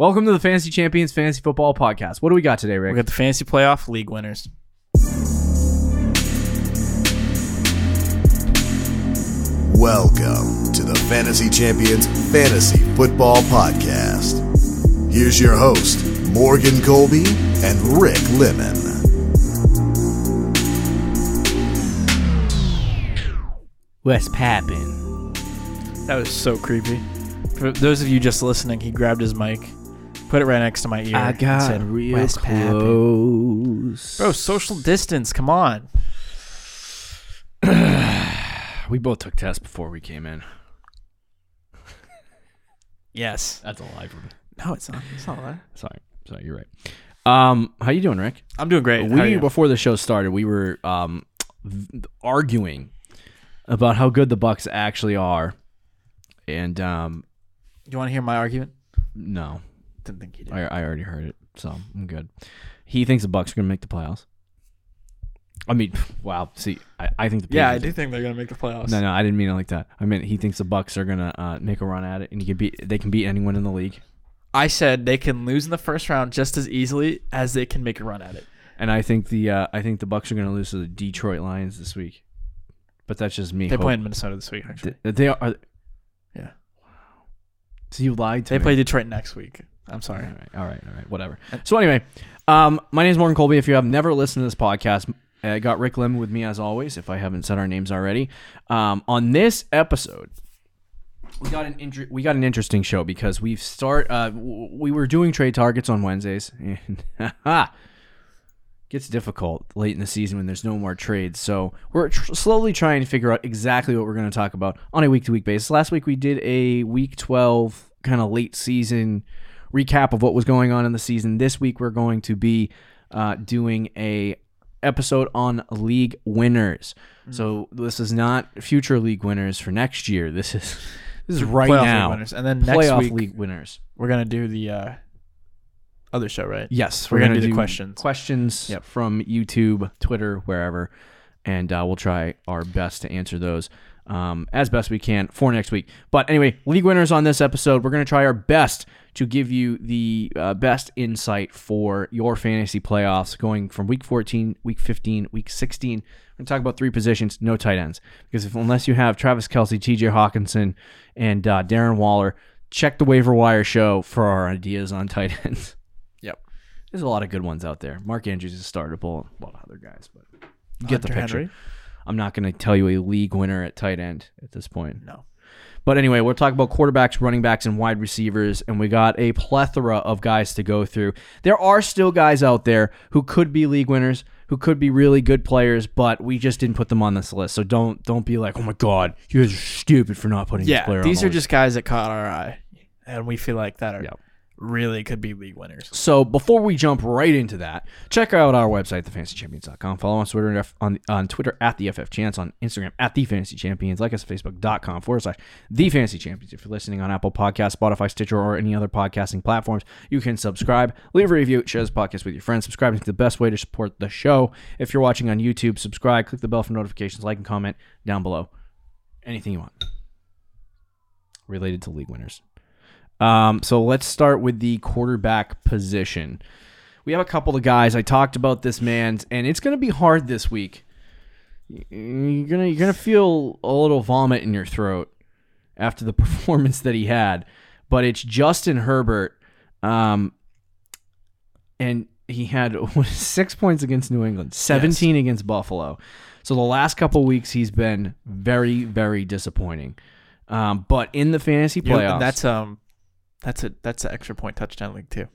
Welcome to the Fantasy Champions Fantasy Football Podcast. What do we got today, Rick? We got the fantasy playoff league winners. Welcome to the Fantasy Champions Fantasy Football Podcast. Here's your host, Morgan Colby and Rick Lemon. What's poppin'? That was so creepy. For those of you just listening, he grabbed his mic, put it right next to my ear, I and got said, real "West Pappin'." close. Bro, social distance. Come on. we both took tests before we came in. Yes. That's a lie for me. No, it's not. It's not that. Sorry, sorry, you're right. Um, how you doing, Rick? I'm doing great. How are We you? before the show started, we were um v- arguing about how good the Bucs actually are, and um, you want to hear my argument? no, Didn't think you did. I, I already heard it, so I'm good. He thinks the Bucs are gonna make the playoffs. I mean, wow. See, I, I think the yeah, I do think they're gonna make the playoffs. No, no, I didn't mean it like that. I mean he thinks the Bucs are gonna uh, make a run at it, and he can beat. They can beat anyone in the league. I said they can lose in the first round just as easily as they can make a run at it. And I think the uh, I think the Bucs are gonna lose to the Detroit Lions this week. But that's just me. They hope- play in Minnesota this week. Actually, Th- They are. yeah. Wow. So you lied to They me. play Detroit next week. I'm sorry. All right, all right, all right, whatever. So anyway, um, my name is Morgan Colby. If you have never listened to this podcast, I got Rick Lemon with me as always. If I haven't said our names already, um, on this episode, we got an inter- we got an interesting show because we've start uh, w- we were doing trade targets on Wednesdays and gets difficult late in the season when there's no more trades. So we're tr- slowly trying to figure out exactly what we're going to talk about on a week to week basis. Last week we did a week 12 kind of late season recap of what was going on in the season. This week we're going to be uh, doing a episode on league winners. So this is not future league winners for next year. This is this is right Playoff league now. winners. And then next Playoff week league winners. we're gonna do the uh, other show, right? Yes, We're gonna do the questions. Questions Yep. from YouTube, Twitter, wherever, and uh, we'll try our best to answer those um, as best we can for next week. But anyway, league winners on this episode. We're gonna try our best to give you the uh, best insight for your fantasy playoffs, going from week 14, week 15, week 16. We're gonna talk about three positions, no tight ends, because if unless you have Travis Kelce, T.J. Hockenson, and uh, Darren Waller, check the waiver wire show for our ideas on tight ends. Yep. There's a lot of good ones out there. Mark Andrews is startable. A lot of other guys, but you get the picture. Henry? I'm not going to tell you a league winner at tight end at this point. No. But anyway, we'll talk about quarterbacks, running backs, and wide receivers, and we got a plethora of guys to go through. There are still guys out there who could be league winners, who could be really good players, but we just didn't put them on this list. So don't don't be like, oh my god, you guys are stupid for not putting this Yeah, player on these are list." just guys that caught our eye, and we feel like that are Yep. Really could be league winners. So before we jump right into that, check out our website, thefantasychampions.com. Follow us on Twitter, on, on Twitter at the FF Champs, on Instagram at the Fantasy Champions, like us at Facebook.com forward slash the Fantasy Champions. If you're listening on Apple Podcasts, Spotify, Stitcher, or any other podcasting platforms, you can subscribe, leave a review, share this podcast with your friends. Subscribing is the best way to support the show. If you're watching on YouTube, subscribe, click the bell for notifications, like and comment down below. Anything you want related to league winners. Um, so let's start with the quarterback position. We have a couple of guys. I talked about this man, and it's going to be hard this week. You're gonna you're gonna feel a little vomit in your throat after the performance that he had, but it's Justin Herbert, um, and he had six points against New England, seventeen against Buffalo. So the last couple weeks he's been very very disappointing. Um, but in the fantasy You know, playoffs, that's um, that's a that's an extra point touchdown league too.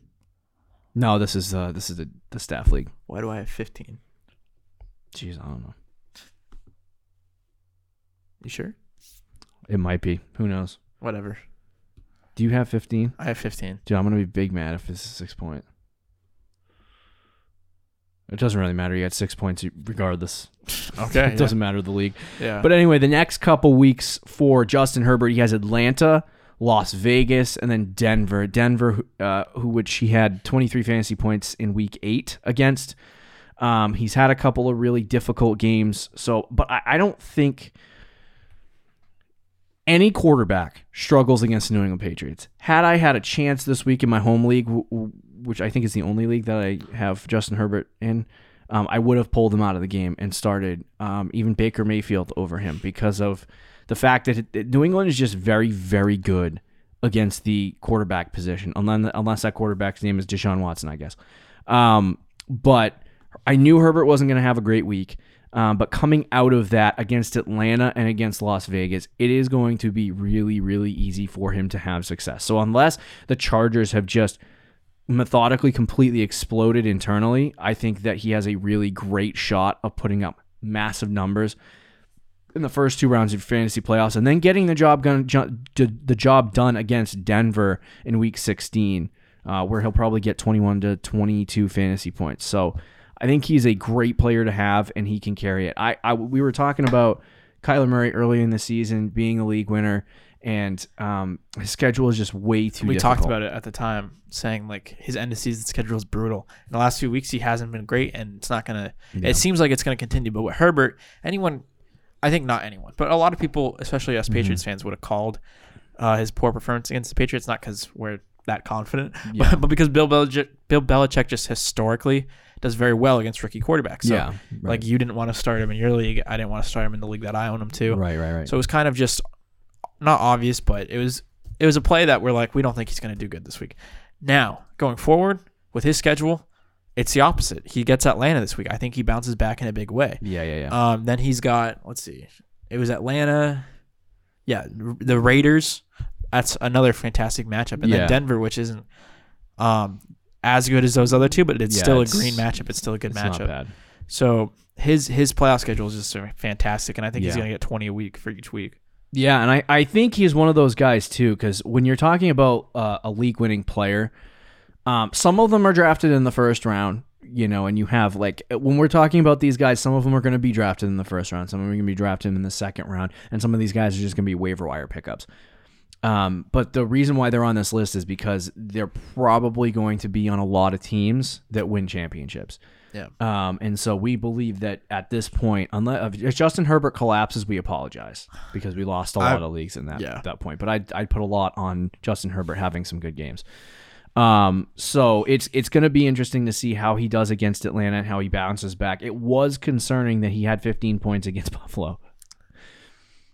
No, this is uh this is the, the staff league. Why do I have 15? Jeez, I don't know. You sure? It might be. Who knows? Whatever. Do you have 15? I have 15. Dude, I'm gonna be big mad if this is six point. It doesn't really matter. You got six points regardless. Okay. it doesn't matter the league. Yeah. But anyway, the next couple weeks for Justin Herbert, he has Atlanta, Las Vegas, and then Denver. Denver, uh, who which he had 23 fantasy points in week eight against. Um, he's had a couple of really difficult games. So, but I, I don't think any quarterback struggles against the New England Patriots. Had I had a chance this week in my home league, w- w- which I think is the only league that I have Justin Herbert in, um, I would have pulled him out of the game and started um, even Baker Mayfield over him because of the fact that New England is just very, very good against the quarterback position, unless, unless that quarterback's name is Deshaun Watson, I guess. Um, but I knew Herbert wasn't going to have a great week. Um, but coming out of that against Atlanta and against Las Vegas, it is going to be really, really easy for him to have success. So unless the Chargers have just methodically completely exploded internally, I think that he has a really great shot of putting up massive numbers in the first two rounds of fantasy playoffs and then getting the job ju- the job done against Denver in week 16 uh, where he'll probably get 21 to 22 fantasy points. So I think he's a great player to have and he can carry it. I, I we were talking about Kyler Murray early in the season being a league winner and um, his schedule is just way too we difficult. talked about it at the time, saying like his end of season schedule is brutal. In the last few weeks, he hasn't been great, and it's not gonna. Yeah. It seems like it's gonna continue. But with Herbert, anyone, I think not anyone, but a lot of people, especially us Patriots Mm-hmm. fans, would have called uh, his poor performance against the Patriots not because we're that confident, Yeah. but, but because Bill Belichick, Bill Belichick just historically does very well against rookie quarterbacks. So, Yeah, right. like you didn't want to start him in your league, I didn't want to start him in the league that I own him to. Right, right, right. So it was kind of just not obvious, but it was it was a play that we're like, we don't think he's going to do good this week. Now going forward with his schedule, it's the opposite. He gets Atlanta this week. I think he bounces back in a big way. yeah, yeah, yeah. Um, then he's got let's see, it was Atlanta, yeah, the Raiders. That's another fantastic matchup, and Yeah. then Denver, which isn't um as good as those other two, but it's Yeah, still a green matchup. It's still a good it's matchup. not bad. So his his playoff schedule is just fantastic, and I think he's going to get twenty a week for each week. Yeah, and I, I think he's one of those guys too, because when you're talking about uh, a league winning player, um, some of them are drafted in the first round, you know, and you have like when we're talking about these guys, some of them are going to be drafted in the first round, some of them are going to be drafted in the second round, and some of these guys are just going to be waiver wire pickups. Um, but the reason why they're on this list is because they're probably going to be on a lot of teams that win championships. Yeah. Um, and so we believe that at this point, unless if Justin Herbert collapses, we apologize because we lost a lot I- of leagues in that yeah. that point. But I'd, I'd put a lot on Justin Herbert having some good games. Um, so it's it's going to be interesting to see how he does against Atlanta and how he bounces back. It was concerning that he had 15 points against Buffalo.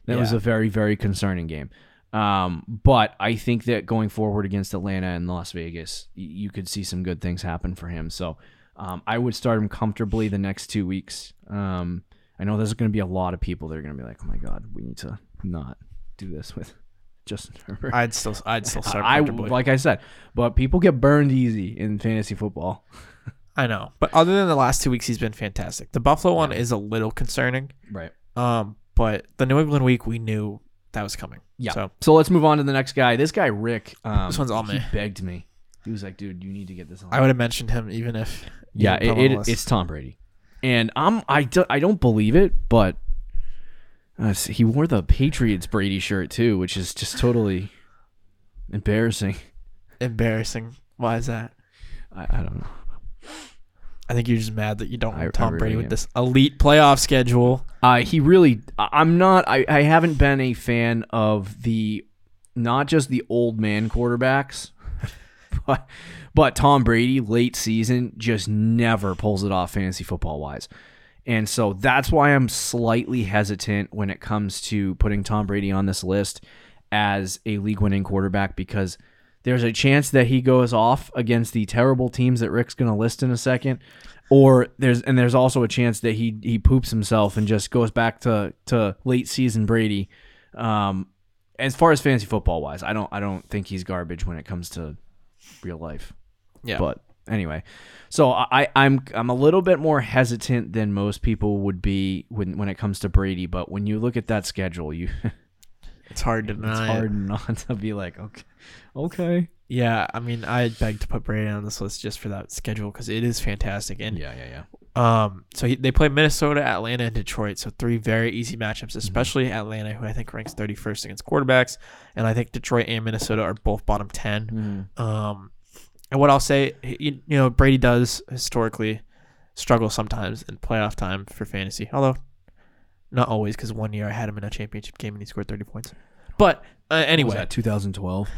That was a very very concerning game. Um, but I think that going forward against Atlanta and Las Vegas, you could see some good things happen for him. So um, I would start him comfortably the next two weeks. Um, I know there's going to be a lot of people that are going to be like, "Oh my God, we need to not do this with Justin Herbert." I'd still I'd still start I comfortably. like I said, but people get burned easy in fantasy football. I know, but other than the last two weeks, he's been fantastic. The Buffalo one is a little concerning, Right. um, but the New England week we knew that was coming. Yeah. So So let's move on to the next guy. This guy Rick. Um, This one's all he me. begged me. He was like, "Dude, you need to get this on." I would have mentioned him even if yeah, didn't put him it, it, it's Tom Brady, and I'm I don't I don't believe it, but uh, he wore the Patriots Brady shirt too, which is just totally embarrassing. embarrassing. Why is that? I, I don't know. I think you're just mad that you don't I- want I Tom really Brady with am. this elite playoff schedule. Uh, he really. I'm not. I, I haven't been a fan of the, not just the old man quarterbacks, but but Tom Brady late season just never pulls it off fantasy football wise, and so that's why I'm slightly hesitant when it comes to putting Tom Brady on this list as a league winning quarterback because there's a chance that he goes off against the terrible teams that Rick's going to list in a second or there's and there's also a chance that he he poops himself and just goes back to to late season Brady um as far as fantasy football wise I don't I don't think he's garbage when it comes to real life Yeah. but anyway so I I'm I'm a little bit more hesitant than most people would be when when it comes to Brady but when you look at that schedule you it's hard to deny. it's it. hard not to be like okay okay Yeah, I mean, I'd beg to put Brady on this list just for that schedule because it is fantastic. And yeah yeah yeah um, so he, they play Minnesota, Atlanta, and Detroit. So three very easy matchups, especially Atlanta, who I think ranks 31st against quarterbacks, and I think Detroit and Minnesota are both bottom 10. Um, and what I'll say, you, you know, Brady does historically struggle sometimes in playoff time for fantasy, although not always, because one year I had him in a championship game and he scored 30 points. But uh, Was anyway, that 2012?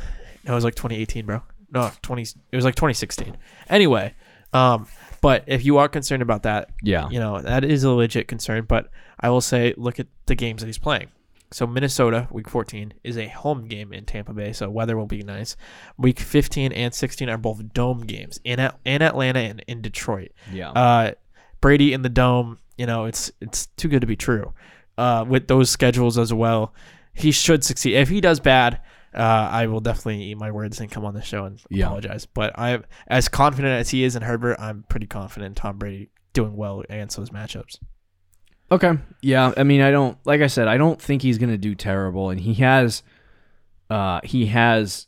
No, it was like 2018, bro. No, 20. It was like 2016. Anyway, um, but if you are concerned about that, Yeah. you know that is a legit concern. But I will say, look at the games that he's playing. So Minnesota, week 14, is a home game in Tampa Bay, so weather will be nice. Week 15 and 16 are both dome games in At- in Atlanta and in Detroit. Yeah. Uh, Brady in the dome, you know, it's it's too good to be true. Uh, with those schedules as well, he should succeed. If he does bad, uh, I will definitely eat my words and come on the show and Yeah. apologize. But I'm as confident as he is in Herbert. I'm pretty confident in Tom Brady doing well against those matchups. Okay. Yeah. I mean, I don't like I said, I don't think he's gonna do terrible, and he has, uh, he has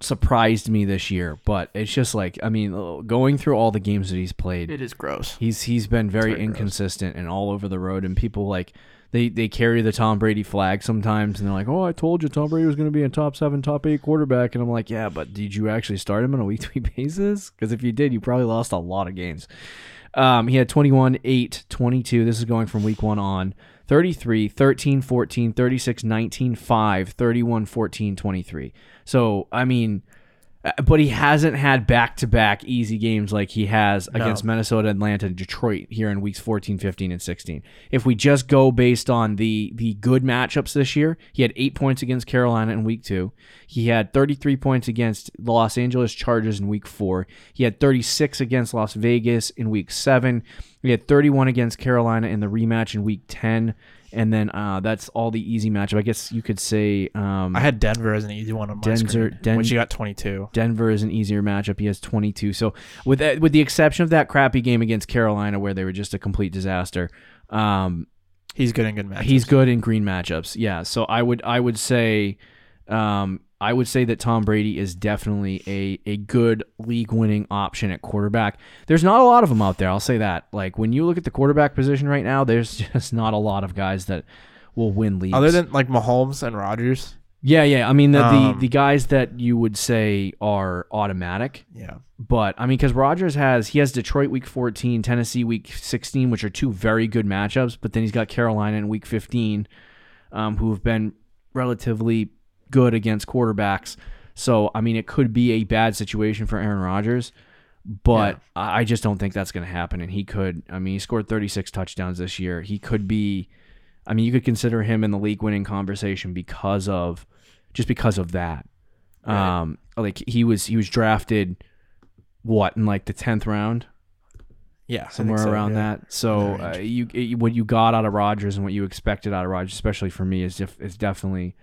surprised me this year. But it's just like I mean, going through all the games that he's played, It is gross. he's he's been very, very gross. inconsistent and all over the road, and people like. They, they carry the Tom Brady flag sometimes, and they're like, "Oh, I told you Tom Brady was going to be a top seven, top eight quarterback," and I'm like, "Yeah, but did you actually start him on a week to week basis? Because if you did, you probably lost a lot of games." Um, he had 21, 8, 22. This is going from week one on. 33, 13, 14, 36, 19, 5, 31, 14, 23. So, I mean, Uh, but he hasn't had back to back easy games like he has No. against Minnesota, Atlanta, and Detroit here in weeks 14, 15, and 16. If we just go based on the the good matchups this year, he had eight points against Carolina in week two. He had 33 points against the Los Angeles Chargers in week four. He had 36 against Las Vegas in week seven. He had 31 against Carolina in the rematch in week 10. And then uh, that's all the easy matchup. I guess you could say um, I had Denver as an easy one on my Denver- screen, Den- which he got 22. Denver is an easier matchup. He has 22. So with that, with the exception of that crappy game against Carolina where they were just a complete disaster, um, He's good in good matchups. he's good in green matchups. Yeah. So I would I would say um, I would say that Tom Brady is definitely a a good league winning option at quarterback. There's not a lot of them out there. I'll say that. Like when you look at the quarterback position right now, there's just not a lot of guys that will win leagues. other than like Mahomes and Rodgers. yeah, yeah. I mean the, Um, the the guys that you would say are automatic. Yeah. But I mean, because Rodgers has he has Detroit week 14, Tennessee week 16, which are two very good matchups. But then he's got Carolina in week 15, um, who have been relatively good against quarterbacks. So I mean, it could be a bad situation for Aaron Rodgers, but I I just don't think that's going to happen. And he could. I mean, he scored 36 touchdowns this year. He could be. I mean, you could consider him in the league winning conversation because of just because of that. Right. Um, like he was he was drafted what in like the tenth round, Yeah. Somewhere so, around yeah. that. So uh, you it, what you got out of Rodgers and what you expected out of Rodgers, especially for me, is def- is definitely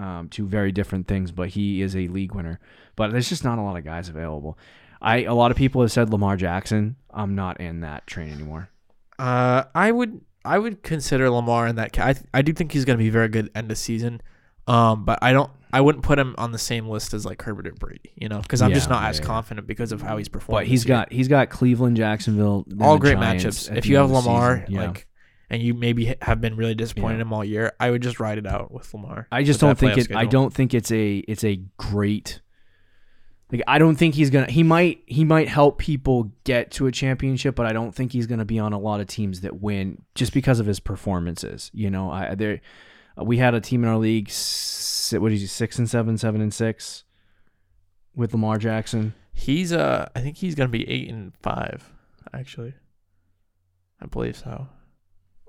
um, two very different things. But he is a league winner. But there's just not a lot of guys available. I a lot of people have said Lamar Jackson. I'm not in that train anymore. Uh, I would I would consider Lamar in that. Ca- I th- I do think he's going to be very good end of season. Um, but I don't. I wouldn't put him on the same list as like Herbert or Brady. You know, because I'm just not yeah, as yeah. confident because of how he's performed. But he's this year. got he's got Cleveland, Jacksonville, all great Giants matchups. If you have Lamar. Yeah. like, and you maybe have been really disappointed Yeah. in him all year, I would just ride it out with Lamar. I just don't think it. I don't think it's a. It's a great. Like I don't think he's gonna. He might. He might help people get to a championship, but I don't think he's gonna be on a lot of teams that win just because of his performances. You know, I there. We had a team in our league. What is he? Six and seven, seven and six, with Lamar Jackson. He's uh, I think he's gonna be eight and five, actually. I believe so,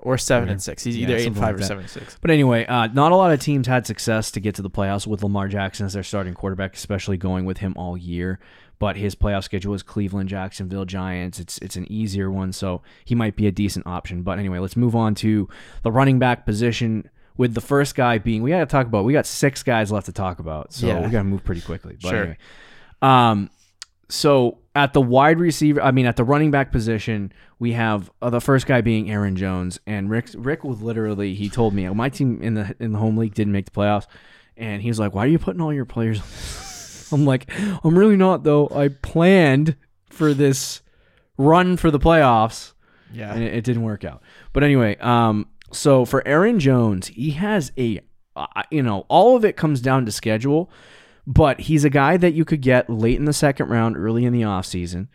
or seven and six. He's Yeah, either eight and five like or that. seven and six. But anyway, uh, not a lot of teams had success to get to the playoffs with Lamar Jackson as their starting quarterback, especially going with him all year. But his playoff schedule is Cleveland, Jacksonville, Giants. It's it's an easier one, so he might be a decent option. But anyway, let's move on to the running back position. With the first guy being, we got to talk about. We got six guys left to talk about, so Yeah. we got to move pretty quickly. But Sure. anyway, um, so at the wide receiver, I mean at the running back position, we have uh, the first guy being Aaron Jones, and Rick Rick was literally he told me my team in the in the home league didn't make the playoffs, and he was like, "Why are you putting all your players?" I'm like, "I'm really not though. I planned for this run for the playoffs, Yeah, and it, it didn't work out." But anyway, um, so for Aaron Jones, he has a, uh, you know, all of it comes down to schedule but he's a guy that you could get late in the second round, early in the offseason.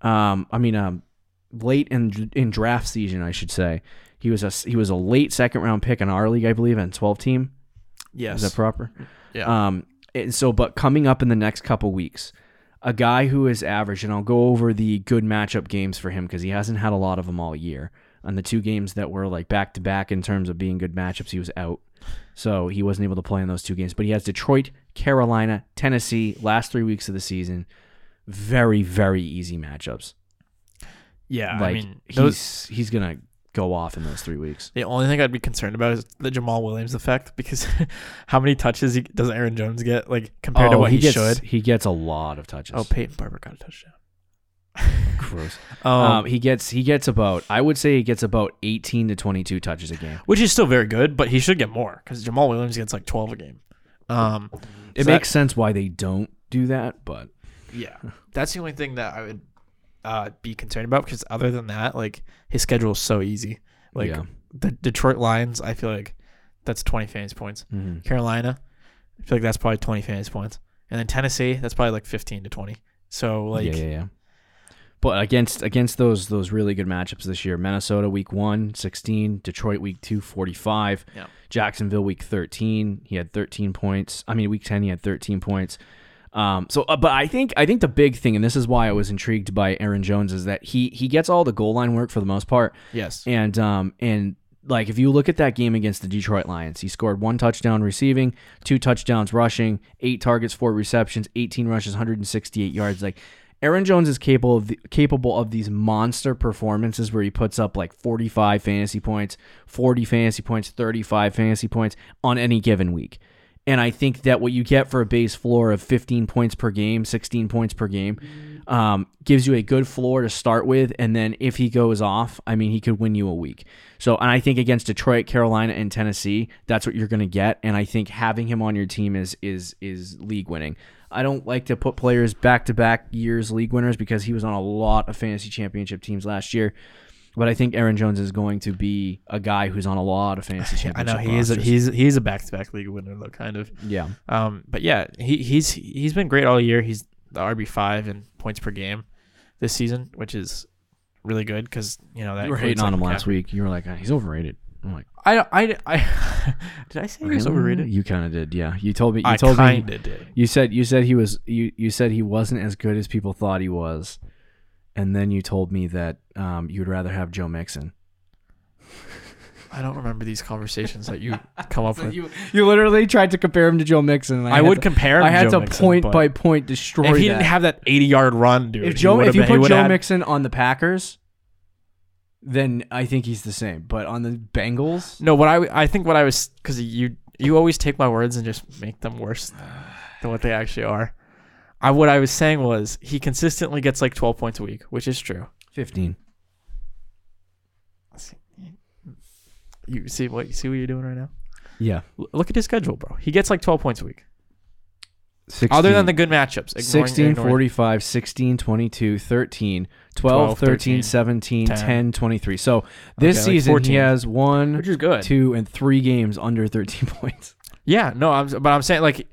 Um, I mean, um, late in in draft season, I should say. He was a he was a late second round pick in our league, I believe, and twelve team. Yes. Is that proper? yeah. Um, and so, but coming up in the next couple weeks, a guy who is average, and I'll go over the good matchup games for him because he hasn't had a lot of them all year. On the two games that were like back to back in terms of being good matchups, he was out. So he wasn't able to play in those two games. But he has Detroit, Carolina, Tennessee, last three weeks of the season. Very, very easy matchups. Yeah. like I mean, those, he's he's gonna go off in those three weeks. the only thing I'd be concerned about is the Jamaal Williams effect because how many touches he, does Aaron Jones get like compared to what he, Oh, gets, should? He gets a lot of touches. Oh, Peyton Barber got a touchdown. gross. Um, Um, he gets he gets about I would say he gets about eighteen to twenty two touches a game. which is still very good, but he should get more because Jamaal Williams gets like 12 a game. Um, It so that- makes sense why they don't do that, but Yeah, that's the only thing that I would uh, be concerned about because other than that, like his schedule is so easy. Like Yeah. the Detroit Lions, I feel like that's 20 fantasy points. Mhm. Carolina, I feel like that's probably 20 fantasy points, and then Tennessee, that's probably like 15 to 20. So like, yeah, yeah, yeah. But against against those those really good matchups this year, Minnesota week 1, 16, Detroit week 2, 45, Yeah. Jacksonville week 13, he had 13 points. I mean week 10 he had 13 points. Um, so, uh, but I think I think the big thing, and this is why I was intrigued by Aaron Jones, is that he he gets all the goal line work for the most part. yes, And um and like if you look at that game against the Detroit Lions, he scored one touchdown receiving, two touchdowns rushing, eight targets, four receptions, 18 rushes, 168 yards. Like Aaron Jones is capable of the, capable of these monster performances where he puts up like 45 fantasy points, 40 fantasy points, 35 fantasy points on any given week. And I think that what you get for a base floor of 15 points per game, 16 points per game, um, gives you a good floor to start with. And then if he goes off, I mean, he could win you a week. So, and I think against Detroit, Carolina, and Tennessee, that's what you're going to get. And I think having him on your team is is is league winning. I don't like to put players back to back years league winners because he was on a lot of fantasy championship teams last year. But I think Aaron Jones is going to be a guy who's on a lot of fantasy championship. I championship. know he is a, rosters. he's he's a back to back league winner though, kind of. yeah. Um, but yeah, he he's he's been great all year. He's the RB five in points per game this season, which is really good because you know that You were includes, hating on like, him last McCaffrey. week. You were like, "Ah, he's overrated. I'm like, I I I did I say he was "Really?" overrated? You kind of did, yeah. You told me. You I told me. kind of did. You said you said he was you you said he wasn't as good as people thought he was, and then you told me that um, you'd rather have Joe Mixon. I don't remember these conversations that you come up with. you you literally tried to compare him to Joe Mixon. I, had would to, compare. Him I had Joe to Mixon, point by point destroy. If he that. didn't have that eighty-yard run, dude, if Joe if you put Joe had- Mixon on the Packers, then I think he's the same. But on the Bengals, No, what I I think what I was because you you always take my words and just make them worse than what they actually are. I what I was saying was he consistently gets like twelve points a week, which is true. fifteen. You see what you see what you're doing right now. Yeah, L- look at his schedule, bro. He gets like twelve points a week. 16, Other than the good matchups, ignoring, 16, ignoring- 45, 16, 22, 13, 12, 12, 13, 13, 17, 10, 10, 23. So this Okay, season 14. he has one, which is good. two, and three games under 13 points. Yeah, no, I'm but I'm saying like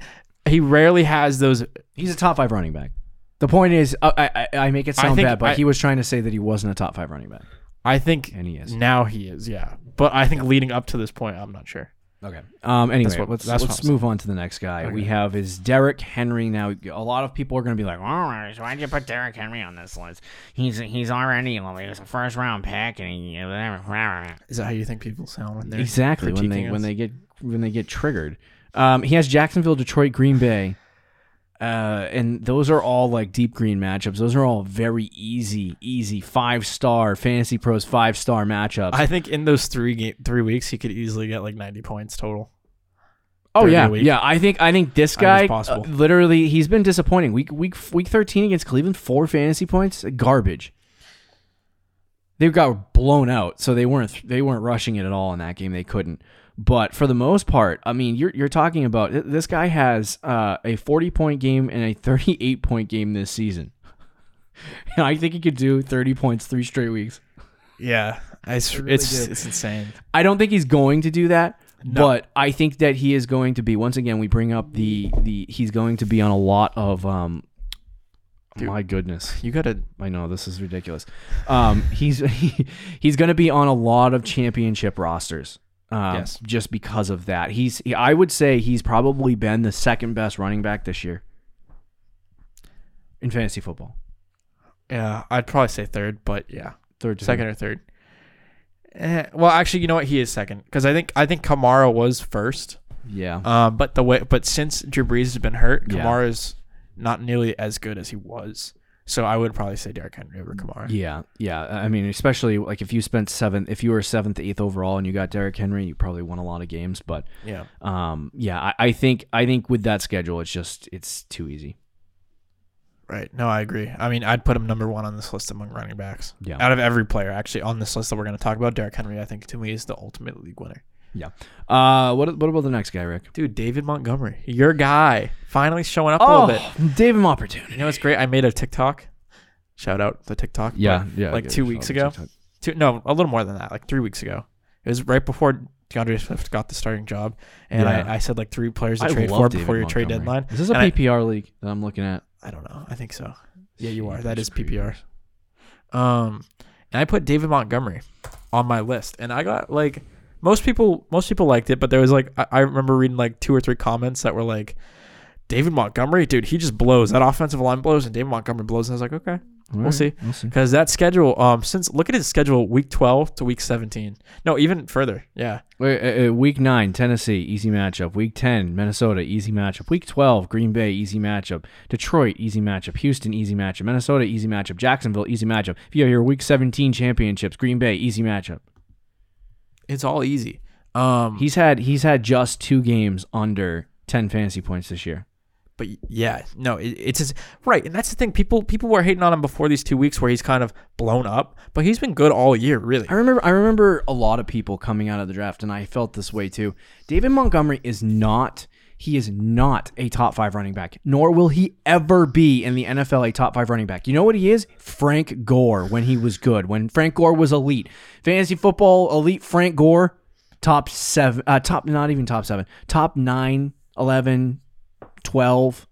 he rarely has those. He's a top five running back. The point is, uh, I, I, I make it sound think bad, but I- he was trying to say that he wasn't a top five running back, I think and he is. now he is. Yeah, but I think leading up to this point, I'm not sure. Okay. Um. Anyway, what- let's that's what let's I'm move on to the next guy. We have is Derrick Henry. Now, a lot of people are going to be like, "Oh, so why'd you put Derrick Henry on this list? He's he's already well, he was a first round pick, and he whatever." Is that how you think people sound when they're Exactly when they critiquing when us? they get when they get triggered. Um, he has Jacksonville, Detroit, Green Bay, uh, and those are all like deep green matchups. Those are all very easy, easy five star FantasyPros five star matchups. I think in those three game three weeks, he could easily get like 90 points total. oh yeah, yeah. I think I think this guy uh, literally he's been disappointing. Week week week thirteen against Cleveland, four fantasy points, garbage. They got blown out, so they weren't they weren't rushing it at all in that game. They couldn't. But for the most part, I mean, you're you're talking about this guy has uh, a 40 point game and a 38 point game this season. and I think he could do 30 points three straight weeks. Yeah, it's really it's, do. it's insane. I don't think he's going to do that, No. but I think that he is going to be. Once again, we bring up the the he's going to be on a lot of um. Dude. My goodness, You gotta I know this is ridiculous. Um, he's he, he's going to be on a lot of championship rosters. Um, Yes. Just because of that, he's. He, I would say he's probably been the second best running back this year in fantasy football. Yeah, I'd probably say third, but yeah, Third, second or third. Eh, well, actually, you know what? He is second because I think I think Kamara was first. Yeah. Um, but the way, but since Drew Brees has been hurt. Kamara's not nearly as good as he was. So I would probably say Derrick Henry over Kamara. Yeah, yeah. I mean, especially like if you spent seventh, if you were seventh, eighth overall, and you got Derrick Henry, you probably won a lot of games. But Yeah. um, yeah, I, I think I think with that schedule, it's just it's too easy. Right. No, I agree. I mean, I'd put him number one on this list among running backs. Yeah. Out of every player, actually, on this list that we're going to talk about, Derrick Henry, I think to me is the ultimate league winner. Yeah. Uh, what what about the next guy, Rick? Dude, David Montgomery, your guy, finally showing up a little bit. Oh, David opportunity. You know what's great? I made a TikTok. Shout out the TikTok. Yeah, but yeah. Like good. two weeks ago. Two, no, a little more than that. Like three weeks ago. It was right before D'Andre Swift got the starting job, and Yeah. I, I said like three players to I trade for David before your trade deadline. Is this a And I- PPR league that I'm looking at? I don't know. I think so. Yeah, you are. That is PPR. Um, and I put David Montgomery on my list, and I got like most people. Most people liked it, but there was like I, I remember reading like two or three comments that were like, "David Montgomery, dude, he just blows. That offensive line blows, and David Montgomery blows." And I was like, okay, right, see. We'll see. because that schedule. Um, since look at his schedule, week twelve to week seventeen. No, even further. Yeah, Wait, uh, uh, week nine, Tennessee, easy matchup. Week ten, Minnesota, easy matchup. Week twelve, Green Bay, easy matchup. Detroit, easy matchup. Houston, easy matchup. Minnesota, easy matchup. Jacksonville, easy matchup. If you have your Week seventeen championships, Green Bay, easy matchup. It's all easy. Um, He's had he's had just two games under ten fantasy points this year. But yeah, no, it, it's his, right, and that's the thing. People people were hating on him before these two weeks where he's kind of blown up, but he's been good all year, really. I remember I remember a lot of people coming out of the draft, and I felt this way too. David Montgomery is not he is not a top five running back, nor will he ever be in the NFL a top five running back. You know what he is? Frank Gore when he was good, when Frank Gore was elite. Fantasy football elite Frank Gore, top seven, uh, top not even top seven, top nine, 11, 12.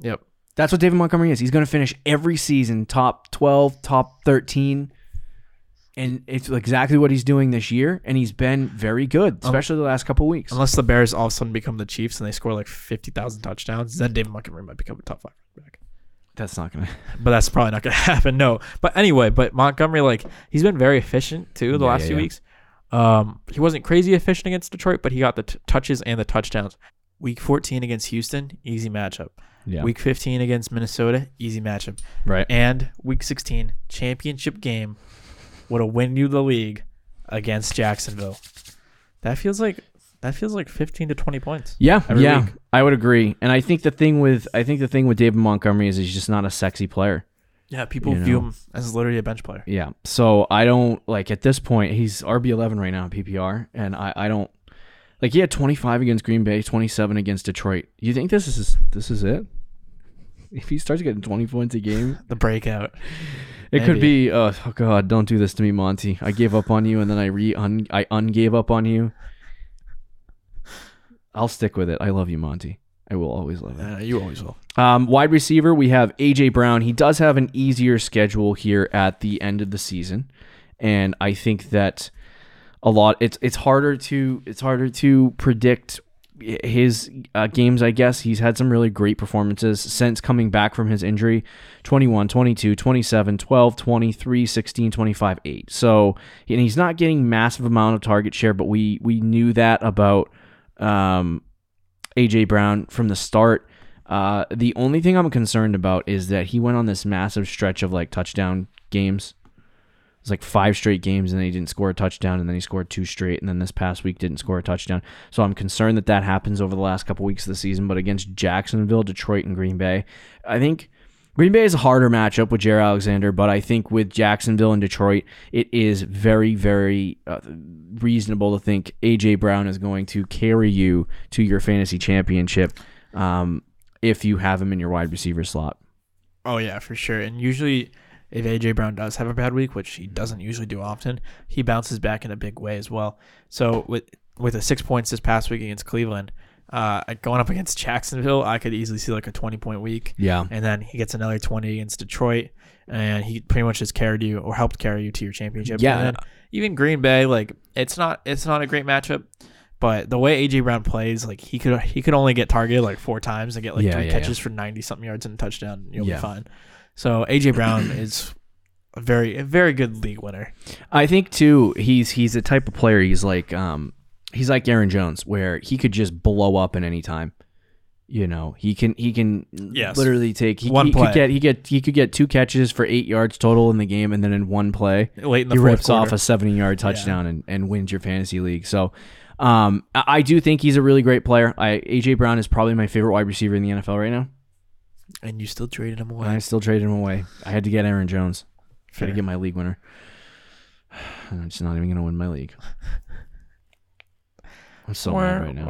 Yep. That's what David Montgomery is. He's going to finish every season top 12, top 13. And it's exactly what he's doing this year. And he's been very good, especially the last couple weeks. Unless the Bears all of a sudden become the Chiefs and they score like fifty thousand touchdowns, then David Montgomery might become a top five back. That's not going to. But that's probably not going to happen. No. But anyway, but Montgomery, like he's been very efficient too the Yeah, last yeah, few yeah. weeks. Um, he wasn't crazy efficient against Detroit, but he got the t- touches and the touchdowns. Week 14 against Houston, easy matchup. Yeah. Week 15 against Minnesota, easy matchup. right. And week 16, championship game would have win you the league against Jacksonville. That feels like that feels like 15 to 20 points. Yeah, yeah, week. I would agree. And I think the thing with I think the thing with David Montgomery is he's just not a sexy player. Yeah, people You view know. him as literally a bench player. Yeah. So I don't like at this point he's RB eleven right now in PPR, and I I don't like he had twenty five against Green Bay, twenty seven against Detroit. You think this is this is it? If he starts getting twenty points a game, The breakout. It could be. Uh, oh God, don't do this to me, Monty. I gave up on you, and then I re un I ungave up on you. I'll stick with it. I love you, Monty. I will always love it. Uh, you always will. Um, wide receiver, we have AJ Brown. He does have an easier schedule here at the end of the season, and I think that a lot. It's it's harder to it's harder to predict his uh, games. I guess he's had some really great performances since coming back from his injury 21, 22, 27, 12, 23, 16, 25, 8. So and he's not getting massive amount of target share, but we we knew that about um, AJ Brown from the start. Uh, the only thing I'm concerned about is that he went on this massive stretch of like touchdown games. Like five straight games, and then he didn't score a touchdown, and then he scored two straight, and then this past week didn't score a touchdown. So I'm concerned that that happens over the last couple weeks of the season. But against Jacksonville, Detroit, and Green Bay, I think Green Bay is a harder matchup with Jaire Alexander, but I think with Jacksonville and Detroit, it is very, very uh, reasonable to think AJ Brown is going to carry you to your fantasy championship um, if you have him in your wide receiver slot. Oh yeah, for sure. And usually, if AJ Brown does have a bad week, which he doesn't usually do often, he bounces back in a big way as well. So with with the six points this past week against Cleveland, uh, going up against Jacksonville, I could easily see like a twenty point week. Yeah. and then he gets another 20 against Detroit, and he pretty much has carried you or helped carry you to your championship. Yeah. Even Green Bay, like it's not it's not a great matchup, but the way AJ Brown plays, like he could he could only get targeted like four times and get like Yeah, three yeah, catches for ninety something yards and a touchdown. You'll Yeah. be fine. So AJ Brown is a very a very good league winner. I think too. He's he's a type of player. He's like um he's like Aaron Jones, where he could just blow up at any time. You know, he can he can Yes. literally take he, One he play. could get he get he could get two catches for eight yards total in the game, and then in one play Late in the he rips off a seventy yard touchdown and, and wins your fantasy league. So. Um, I I do think he's a really great player. I AJ Brown is probably my favorite wide receiver in the NFL right now. And you still traded him And away. I still traded him away. I had to get Aaron Jones. Try to get my league winner. I'm just not even gonna win my league. I'm so mad right now.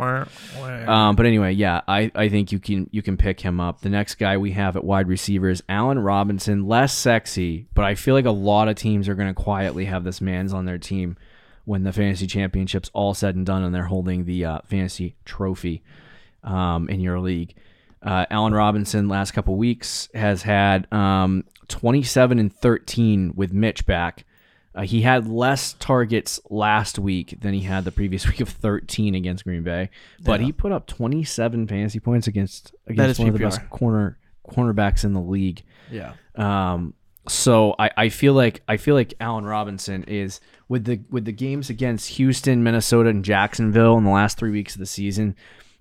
Um, but anyway, yeah, I, I think you can you can pick him up. The next guy we have at wide receiver is Allen Robinson. Less sexy, but I feel like a lot of teams are going to quietly have this man's on their team when the fantasy championships all said and done, and they're holding the uh, fantasy trophy um, in your league. Uh, Allen Robinson last couple weeks has had um, 27 and 13 with Mitch back. Uh, he had less targets last week than he had the previous week of 13 against Green Bay, but Yeah. he put up 27 fantasy points against against one of the best corner cornerbacks in the league. yeah. Um, so I, I feel like I feel like Allen Robinson is with the with the games against Houston, Minnesota, and Jacksonville in the last three weeks of the season,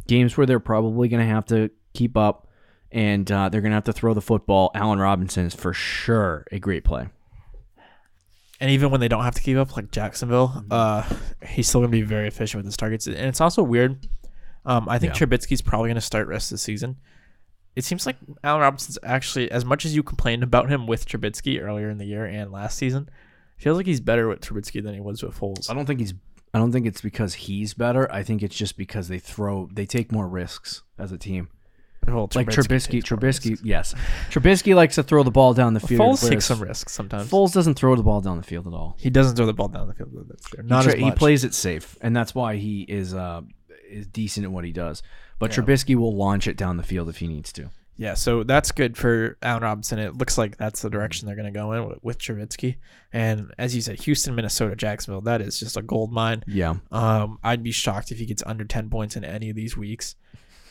games where they're probably going to have to keep up and uh, they're going to have to throw the football. Allen Robinson is for sure a great play. And even when they don't have to keep up, like Jacksonville, Mm-hmm. uh, he's still gonna be very efficient with his targets. And it's also weird. Um, I think Yeah. Trubisky's probably gonna start rest of the season. It seems like Allen Robinson's actually, as much as you complained about him with Trubisky earlier in the year and last season, feels like he's better with Trubisky than he was with Foles. I don't think he's. I don't think it's because he's better. I think it's just because they throw. They take more risks as a team. Well, Like Trubisky. takes Trubisky. risks. Yes. Trubisky likes to throw the ball down the field. Foles takes some risks sometimes. Foles doesn't throw the ball down the field at all. he doesn't throw the ball down the field. That's fair. Not he, as tra- much. he plays it safe, and that's why he is uh is decent at what he does. But Yeah. Trubisky will launch it down the field if he needs to. Yeah, so that's good for Allen Robinson. It looks like that's the direction they're going to go in with, with Trubisky. And as you said, Houston, Minnesota, Jacksonville, that is just a gold mine. Yeah, Um, I'd be shocked if he gets under 10 points in any of these weeks.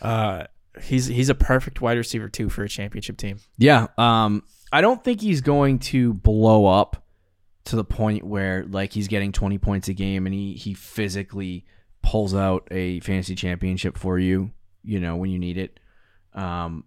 Uh, he's he's a perfect wide receiver, too, for a championship team. yeah. Um, I don't think he's going to blow up to the point where like he's getting twenty points a game and he he physically pulls out a fantasy championship for you. You know when you need it. Um,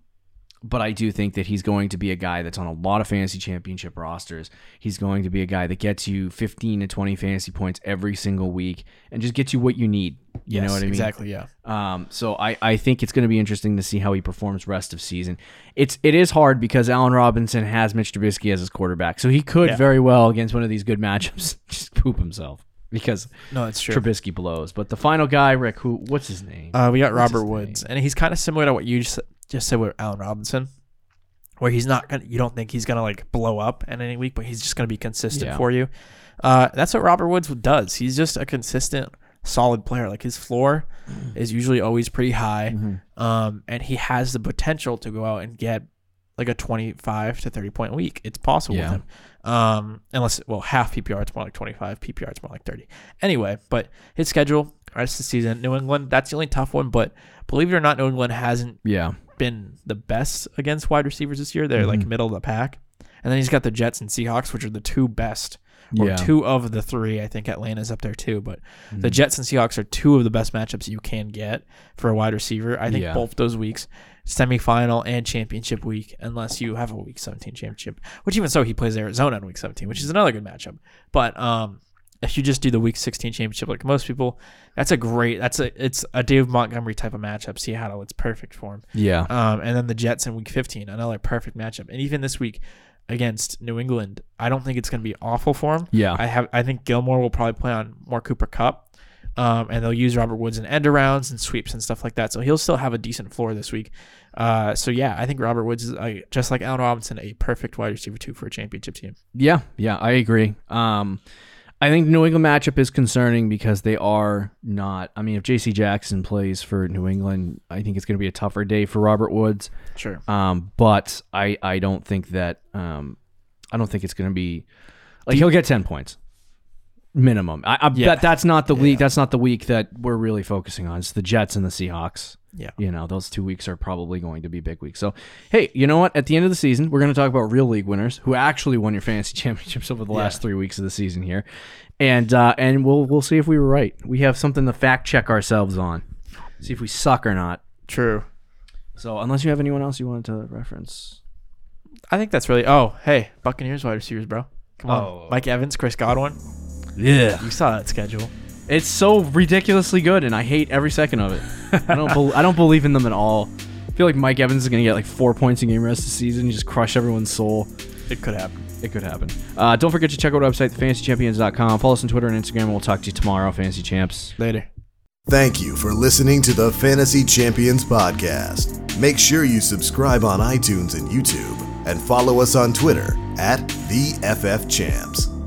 but I do think that he's going to be a guy that's on a lot of fantasy championship rosters. He's going to be a guy that gets you 15 to 20 fantasy points every single week and just gets you what you need. You know what I mean? Exactly, yeah. Um, so I, I think it's going to be interesting to see how he performs rest of season. It's it is hard because Allen Robinson has Mitch Trubisky as his quarterback, so he could Yeah. very well against one of these good matchups just poop himself because No, that's true. Trubisky blows. But the final guy, Rick, who what's his name? Uh, we got What's Robert Woods, and he's kind of similar to what you just, say with Allen Robinson, where he's not gonna. You don't think he's gonna like blow up in any week, but he's just gonna be consistent Yeah. for you. Uh, that's what Robert Woods does. He's just a consistent, solid player. Like his floor is usually always pretty high, um, and he has the potential to go out and get like a twenty-five to thirty point week. It's possible Yeah. with him. Um, unless well, half PPR it's more like twenty-five. PPR it's more like thirty. Anyway, but his schedule rest of the season, New England, that's the only tough one. But believe it or not, New England hasn't yeah, been the best against wide receivers this year. They're like Mhm. middle of the pack. And then he's got the Jets and Seahawks, which are the two best, or yeah. two of the three. I think Atlanta's up there too. But the Mhm. Jets and Seahawks are two of the best matchups you can get for a wide receiver. I think Yeah. both those weeks, semifinal and championship week, unless you have a week 17 championship, which even so, he plays Arizona in week 17, which is another good matchup. But um, if you just do the week 16 championship like most people, that's a great, that's a, it's a Dave Montgomery type of matchup. Seattle, it's perfect for him. yeah, Um, and then the Jets in week 15, another perfect matchup. And even this week against New England, I don't think it's going to be awful for him. yeah. I have I think Gilmore will probably play on more Cooper Kupp. Um, and they'll use Robert Woods in end arounds and sweeps and stuff like that. So he'll still have a decent floor this week. Uh, so yeah, I think Robert Woods is uh, just like Allen Robinson, a perfect wide receiver two for a championship team. Yeah, yeah, I agree. Um, I think New England matchup is concerning because they are not. I mean, if J.C. Jackson plays for New England, I think it's going to be a tougher day for Robert Woods. Sure. Um, but I I don't think that um, I don't think it's going to be like he'll get ten points minimum. I, I Yeah. that, that's not the week. That's not the week that we're really focusing on. It's the Jets and the Seahawks. Yeah. You know, those two weeks are probably going to be big weeks. So, hey, you know what? At the end of the season, we're going to talk about real league winners who actually won your fantasy championships over the last three weeks of the season here, and uh, and we'll we'll see if we were right. We have something to fact check ourselves on, see if we suck or not. True. So, unless you have anyone else you wanted to reference, I think that's really. Oh, hey, Buccaneers wide receivers, bro. Come on, Oh. Mike Evans, Chris Godwin. yeah, You saw that schedule. It's so ridiculously good, and I hate every second of it. I don't bel I don't believe in them at all. I feel like Mike Evans is going to get like four points a game rest of the season, and just crush everyone's soul. It could happen. It could happen. Uh, don't forget to check out our website, thefantasychampions.com. Follow us on Twitter and Instagram, and we'll talk to you tomorrow, Fantasy Champs. Later. Thank you for listening to the Fantasy Champions Podcast. Make sure you subscribe on iTunes and YouTube and follow us on Twitter at the FF Champs.